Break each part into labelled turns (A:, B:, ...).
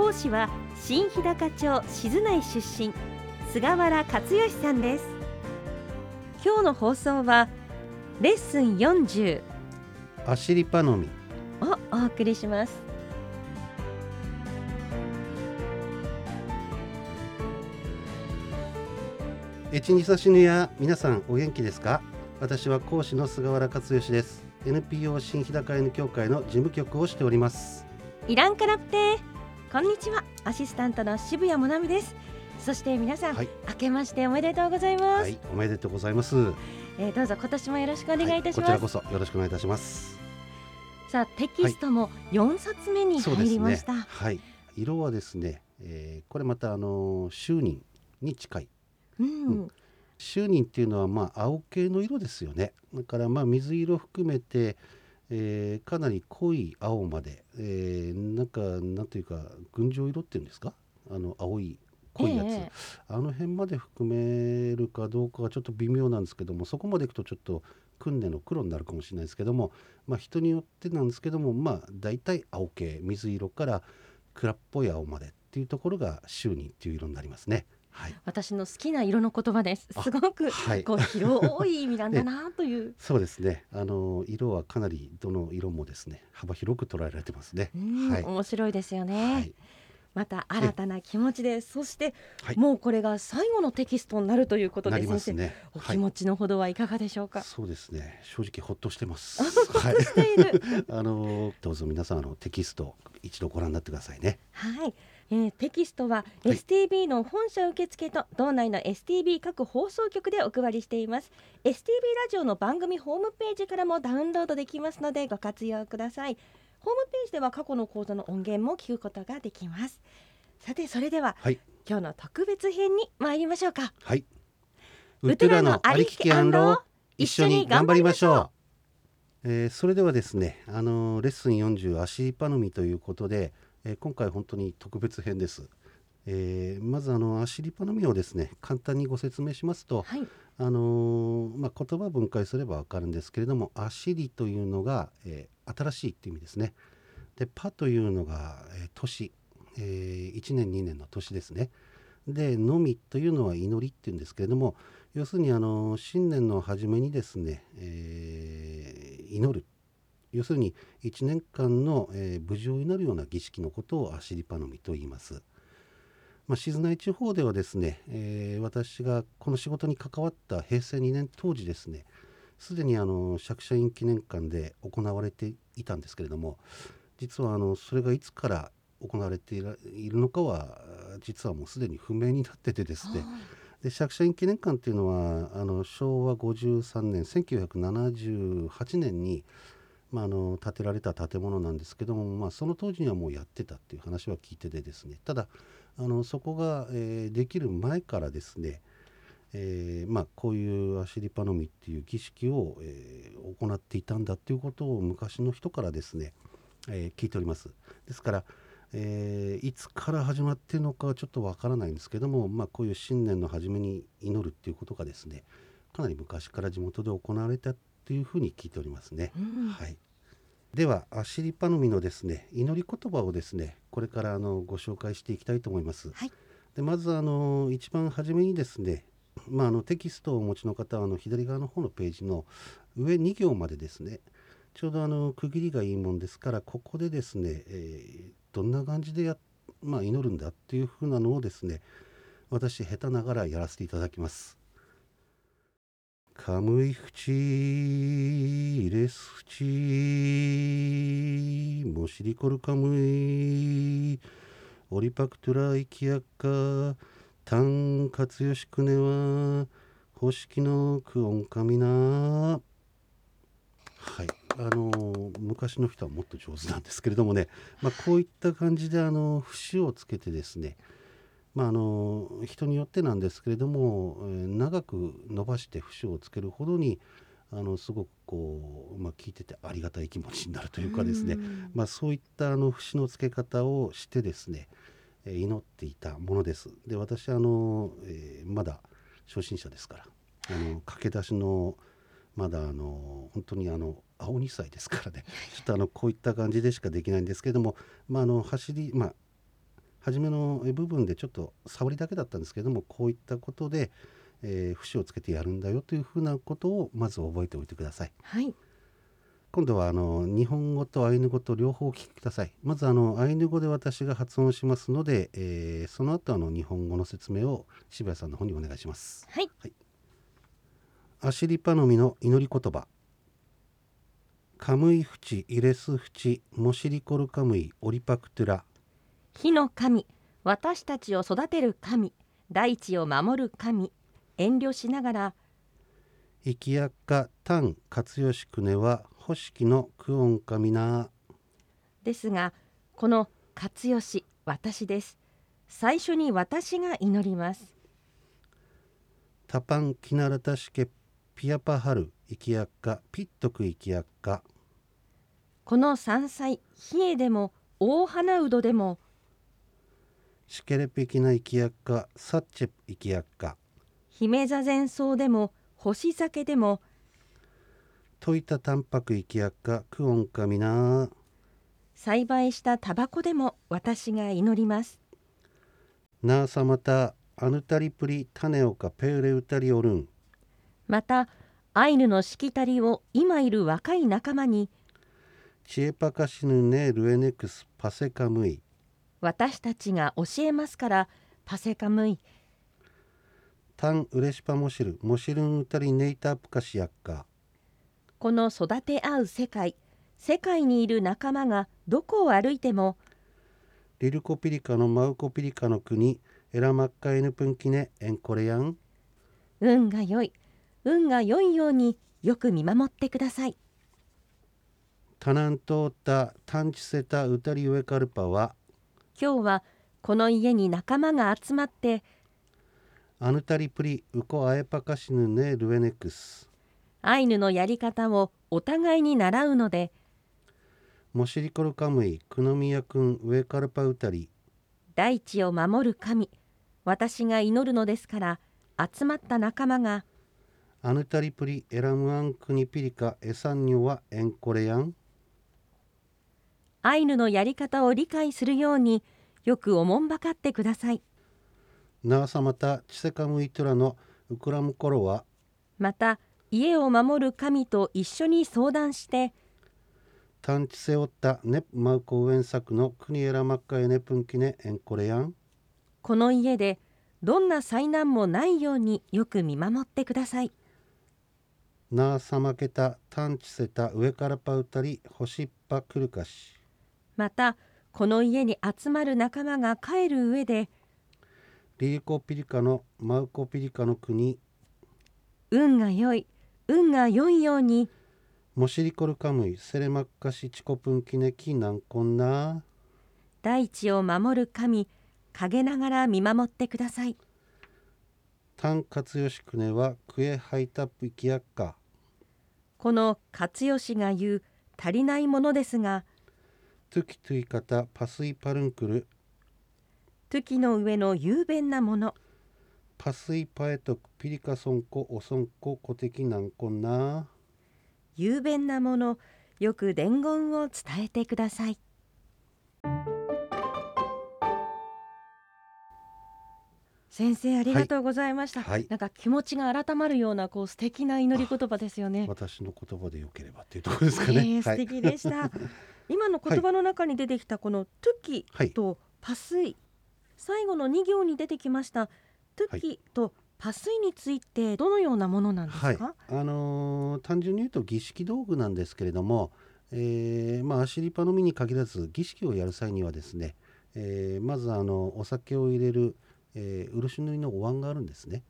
A: 講師は新日高町静内出身菅原克義さんです。今日の放送はレッスン40
B: アシリパノミ
A: をお送りします。
B: エチニサシヌや皆さんお元気ですか？私は講師の菅原克義です。NPO 新日高 N 協会の事務局をしております。
A: イランカラプテこんにちは。アシスタントの渋谷もなみです。そして皆さん、
B: はい。
A: 明けましておめでとうございます、
B: はいおめでとうございます。
A: えーどうぞ今年もよろしくお願いいたし
B: はこちら
A: ます、
B: こそよろしくお願いいたします。
A: さあテキストも4冊目に入りました、
B: はい。色はですね、えーこれまたあの周人に近い。
A: うん、
B: 周人っていうのはまあ青系の色ですよね。だからまあ水色含めて、えーかなり濃い青まで、えーなんかなんていうか群青色っていうんですか？あの青い濃いやつ、
A: ええ
B: あの辺まで含めるかどうかはちょっと微妙なんですけどもそこまでいくとちょっと訓練の黒になるかもしれないですけども、まあ、人によってなんですけどもまあ大体青系水色から暗っぽい青までっていうところが周人っていう色になりますね。はい、
A: 私の好きな色の言葉です
B: あ
A: すごく
B: はい
A: こう広い意味なんだな という、
B: そうですね。あの色はかなりどの色もですね幅広く捉えられてますね。
A: うん
B: はい
A: 面白いですよね、
B: はい。
A: また新たな気持ちでそして、
B: はい
A: もうこれが最後のテキストになるということ
B: な
A: で先生。お
B: はい。
A: 気持ちのほどはいかがでしょうか、
B: そうですね。正直ほっとしてます。
A: ほっとしている
B: あのどうぞ皆さんあのテキスト一度ご覧になってくださいね。
A: はい、えーテキストは
B: はい。
A: STB の本社受付と道内の STB 各放送局でお配りしています。STB ラジオの番組ホームページからもダウンロードできますのでご活用ください。ホームページでは過去の講座の音源も聞くことができます。さてそれでは
B: はい。
A: 今日の特別編に参りましょうか。
B: はい。
A: ウトゥラのありききアンロ
B: 一緒に頑張りましょう。えーそれではですね、あのレッスン40足パノミということで、えー今回本当に特別編です。えーまずあのアシリパノミをですね簡単にご説明しますと、
A: はい
B: あのーまあ、言葉分解すればわかるんですけれども「アシリ」というのが、えー新しいっていう意味ですね。で「パ」というのが、えー年、え1年2年の年ですね。で「のみ」というのは祈りっていうんですけれども要するにあの新年の初めにですね、えー祈る要するに1年間の、えー無事を祈るような儀式のことをアシリパノミと言います。まあ、静内地方ではですね、えー私がこの仕事に関わった平成2年当時ですねすでにあの釈社員記念館で行われていたんですけれども実はあのそれがいつから行われているのかは実はもうすでに不明になっててですねで釈社員記念館っていうのはあの昭和53年1978年に、まあ、あの建てられた建物なんですけども、まあ、その当時にはもうやってたっていう話は聞いててですねただあのそこが、えーできる前からですね、えーまあ、こういうアシリパノミっていう儀式を、えー行っていたんだっていうことを昔の人からですね、えー聞いております。ですから、えーいつから始まってるのかはちょっとわからないんですけども、まあ、こういう新年の初めに祈るっていうことがですねかなり昔から地元で行われたっていうふうに聞いておりますね。
A: うん
B: はい、ではアシリパノミのですね祈り言葉をですねこれからあのご紹介していきたいと思います。
A: はい
B: でまずあの一番初めにですね、まあ、あのテキストをお持ちの方はあの左側の方のページの上2行までですねちょうどあの区切りがいいもんですからここでですね、えーどんな感じでや、まあ、祈るんだっていうふうなのをですね私下手ながらやらせていただきます。カムイフチレスフチモシリコルカムイオリパクトゥライキヤッカタンカツヨシクネは星木のクオンカミナはい。あの昔の人はもっと上手なんですけれどもね、まあ、こういった感じであの節をつけてですねまあ、あの人によってなんですけれども、えー、長く伸ばして節をつけるほどにあのすごくこう、まあ、聞いててありがたい気持ちになるというかですね、まあ、そういったあの節のつけ方をしてですね祈っていたものです。で私あの、えー、まだ初心者ですからあの駆け出しのまだあの本当にあの青2歳ですからね。ちょっとあのこういった感じでしかできないんですけども、まあ、あの走りまあ初めの部分でちょっと触りだけだったんですけどもこういったことで、えー、節をつけてやるんだよというふうなことをまず覚えておいてください。
A: はい
B: 今度はあの日本語とアイヌ語と両方お聞きください。まずあのアイヌ語で私が発音しますので、えー、その後あの日本語の説明を渋谷さんの方にお願いします。
A: はい。はい、
B: アシリパノミの祈り言葉。カムイフチイレスフチモシリコルカムイオリパクトゥラ
A: 火の神私たちを育てる神大地を守る神遠慮しながら
B: 生きやっかたん活用しくねは欲しきのクオンカミナ
A: ですがこの活用し私です。最初に私が祈ります。
B: タパンキナラタシケピアパハル生きやっかピットク生きやっか。
A: この山菜冷えでも大花うどでも
B: シケレペキナイキヤッカサッチェイキヤッカ
A: 姫座前草でも星酒でも
B: 溶いたタンパクイキヤッカクオンカミナ
A: 栽培したタバコでも私が祈ります。
B: ナーサマタアヌタリプリタネオカペーレウタリオルン
A: またアイヌのしきたりを今いる若い仲間に。
B: チエパカシヌネルエネクスパセカムイ
A: 私たちが教えますからパセカムイ。
B: タンウレシパモシルモシルンウタリネイタプカシヤッカ
A: この育て合う世界世界にいる仲間がどこを歩いても
B: リルコピリカのマウコピリカの国エラマッカエヌプンキネエンコレヤン。
A: 運が良い運が良いようによく見守ってください。
B: タナントータタンチセタウタリウエカルパは
A: 今日はこの家に仲間が集まって
B: アヌタリプリウコアエパカシヌネルエネクス
A: アイヌのやり方をお互いに習うので
B: モシリコルカムイクノミヤクンウエカルパウタリ。
A: 大地を守る神私が祈るのですから集まった仲間が
B: アヌタリプリエラムアンクニピリカエサンニョはエンコレヤン
A: アイヌのやり方を理解するようによくおもんばかってください。
B: ナーサマタチセカムイトラのウクラムコロは
A: また家を守る神と一緒に相談して
B: 探知背負ったネプマウコウエンサクのエラマッカエネプンキネエンコレヤン
A: この家でどんな災難もないようによく見守ってください。
B: ナーサマケタ探知せた上からパウタリ星っぱくるかし
A: またこの家に集まる仲間が帰る上で
B: リーコピリカのマウコピリカの国
A: 運が良い運が良いように
B: モシリコルカムイセレマッカシチコプンキネキナンコンナ
A: 大地を守る神陰ながら見守ってください。
B: タンカツヨシクネはクエハイタプキヤッカ
A: この勝吉が言う足りないものですが
B: トゥキトゥイカタパスイパルンクル。
A: トゥキの上の雄弁なもの。
B: パスイパエトクピリカソンコオソンココテキナンコンナ。
A: 雄弁なものよく伝言を伝えてください。先生ありがとうございました、はい、なんか気持ちが改まるようなこう素敵な祈り言葉ですよね。
B: 私の言葉でよければっていうところですかね、
A: えー、素敵でした、今の言葉の中に出てきたこの「トゥキ」と「パスイ」最後の2行に出てきました「トゥキ」と「パスイ」についてどのようなものなんですか、はい、
B: あのー、単純に言うと儀式道具なんですけれども、えーまあ、アシリパのみに限らず儀式をやる際にはですね、えー、まずあのお酒を入れる、えー、漆塗りのお椀があるんですね。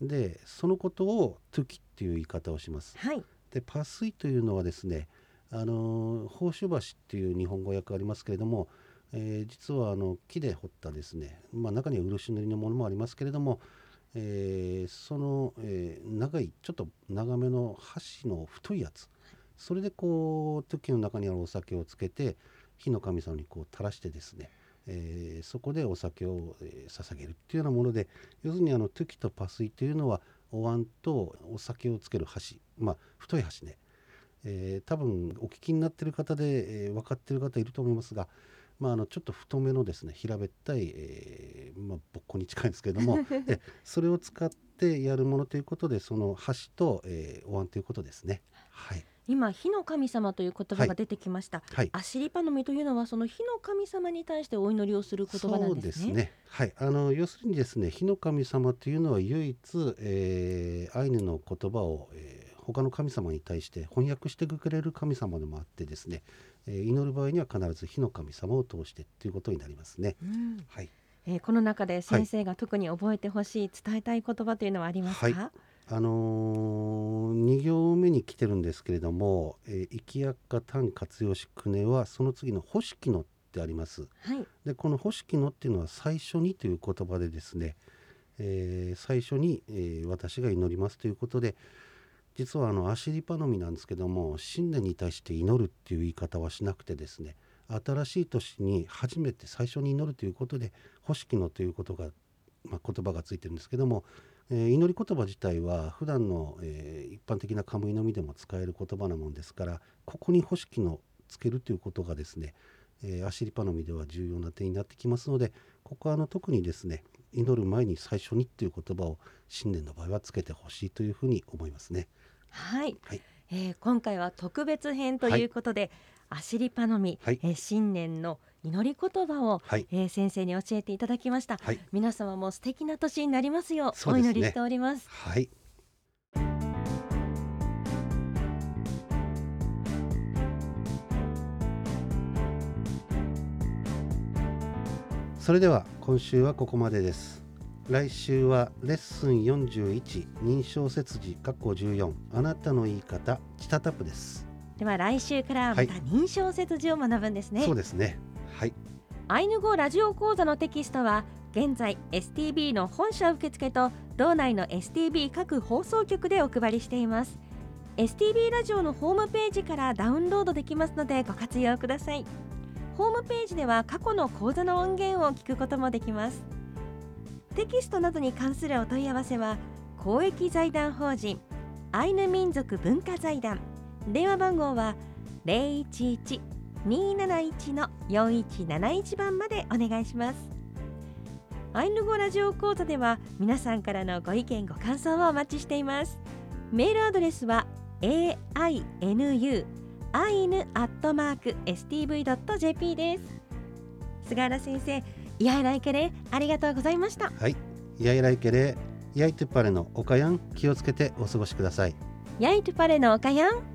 B: でそのことを「トゥキ」っていう言い方をします。
A: はい、
B: でパスイというのはですねあの宝珠橋っていう日本語訳ありますけれども、えー実はあの木で彫ったですね、まあ、中には漆塗りのものもありますけれども、えーその、えー長いちょっと長めの箸の太いやつそれでこう時の中にあるお酒をつけて火の神様にこう垂らしてですね、えーそこでお酒を、えー捧げるっていうようなもので要するにあのトゥキとパスイというのはお椀とお酒をつける箸まあ太い箸ね、えー多分お聞きになってる方で、えー分かってる方いると思いますが、まあ、あのちょっと太めのですね平べったい、えーまあ、ぼっこに近いんですけれども えそれを使ってやるものということでその箸と、えーお椀ということですね。はい、
A: 今火の神様という言葉が出てきました、
B: はい。
A: アシリパノミというのはその火の神様に対してお祈りをする言葉なんですね。
B: そうですね。はい、あの要するにですね、火の神様というのは唯一、えーアイヌの言葉を、えー他の神様に対して翻訳してくれる神様でもあってですね、えー祈る場合には必ず火の神様を通してということになりますね。
A: うん。
B: はい、
A: えーこの中で先生が特に覚えてほしい、伝えたい言葉というのはありますか、
B: はい。あのー、2行目に来てるんですけれども「えー、生きやっか単活用しくね」はその次の「欲しきの」ってあります。
A: はい。
B: でこの「欲しきの」っていうのは最初にという言葉でですね、えー最初に、えー私が祈りますということで実はあのアシリパノミなんですけども新年に対して祈るっていう言い方はしなくてですね新しい年に初めて最初に祈るということで「欲しきの」ということが、まあ、言葉がついてるんですけども、えー祈り言葉自体は普段の、えー一般的なカムイのみでも使える言葉なもんですからここに「欲しきの」つけるということがですねえーアシリパノミでは重要な点になってきますのでここはあの特にですね祈る前に最初にっていう言葉を新年の場合はつけてほしいというふうに思いますね。
A: はい、
B: はい。
A: えー今回は特別編ということで、アシリパノミ、
B: はい。
A: えー新年の祈り言葉を、
B: はい、
A: えー先生に教えていただきました。
B: はい、
A: 皆様も素敵な年になりますよう
B: ね。
A: お祈りしております。
B: はい、それでは今週はここまでです。来週はレッスン41認証切字括弧14あなたの言い方チタタプです。
A: では来週からまた認証切字を学ぶんですね、
B: そうですね。はい、
A: アイヌ語ラジオ講座のテキストは現在 STB の本社受付と道内の STB 各放送局でお配りしています。STB ラジオのホームページからダウンロードできますのでご活用ください。ホームページでは過去の講座の音源を聞くこともできますテキストなどに関するお問い合わせは公益財団法人アイヌ民族文化財団。電話番号は011 271の4171番までお願いします。アイヌ語ラジオ講座では皆さんからのご意見ご感想をお待ちしています。メールアドレスは ainu アイヌアットマーク stv.jp です。菅原先生イヤイライケレありがとうございました。
B: はい、やいらいけれ、やいてっぱれのおかやん気をつけてお過ごしください。
A: ヤイトゥパレのおかやん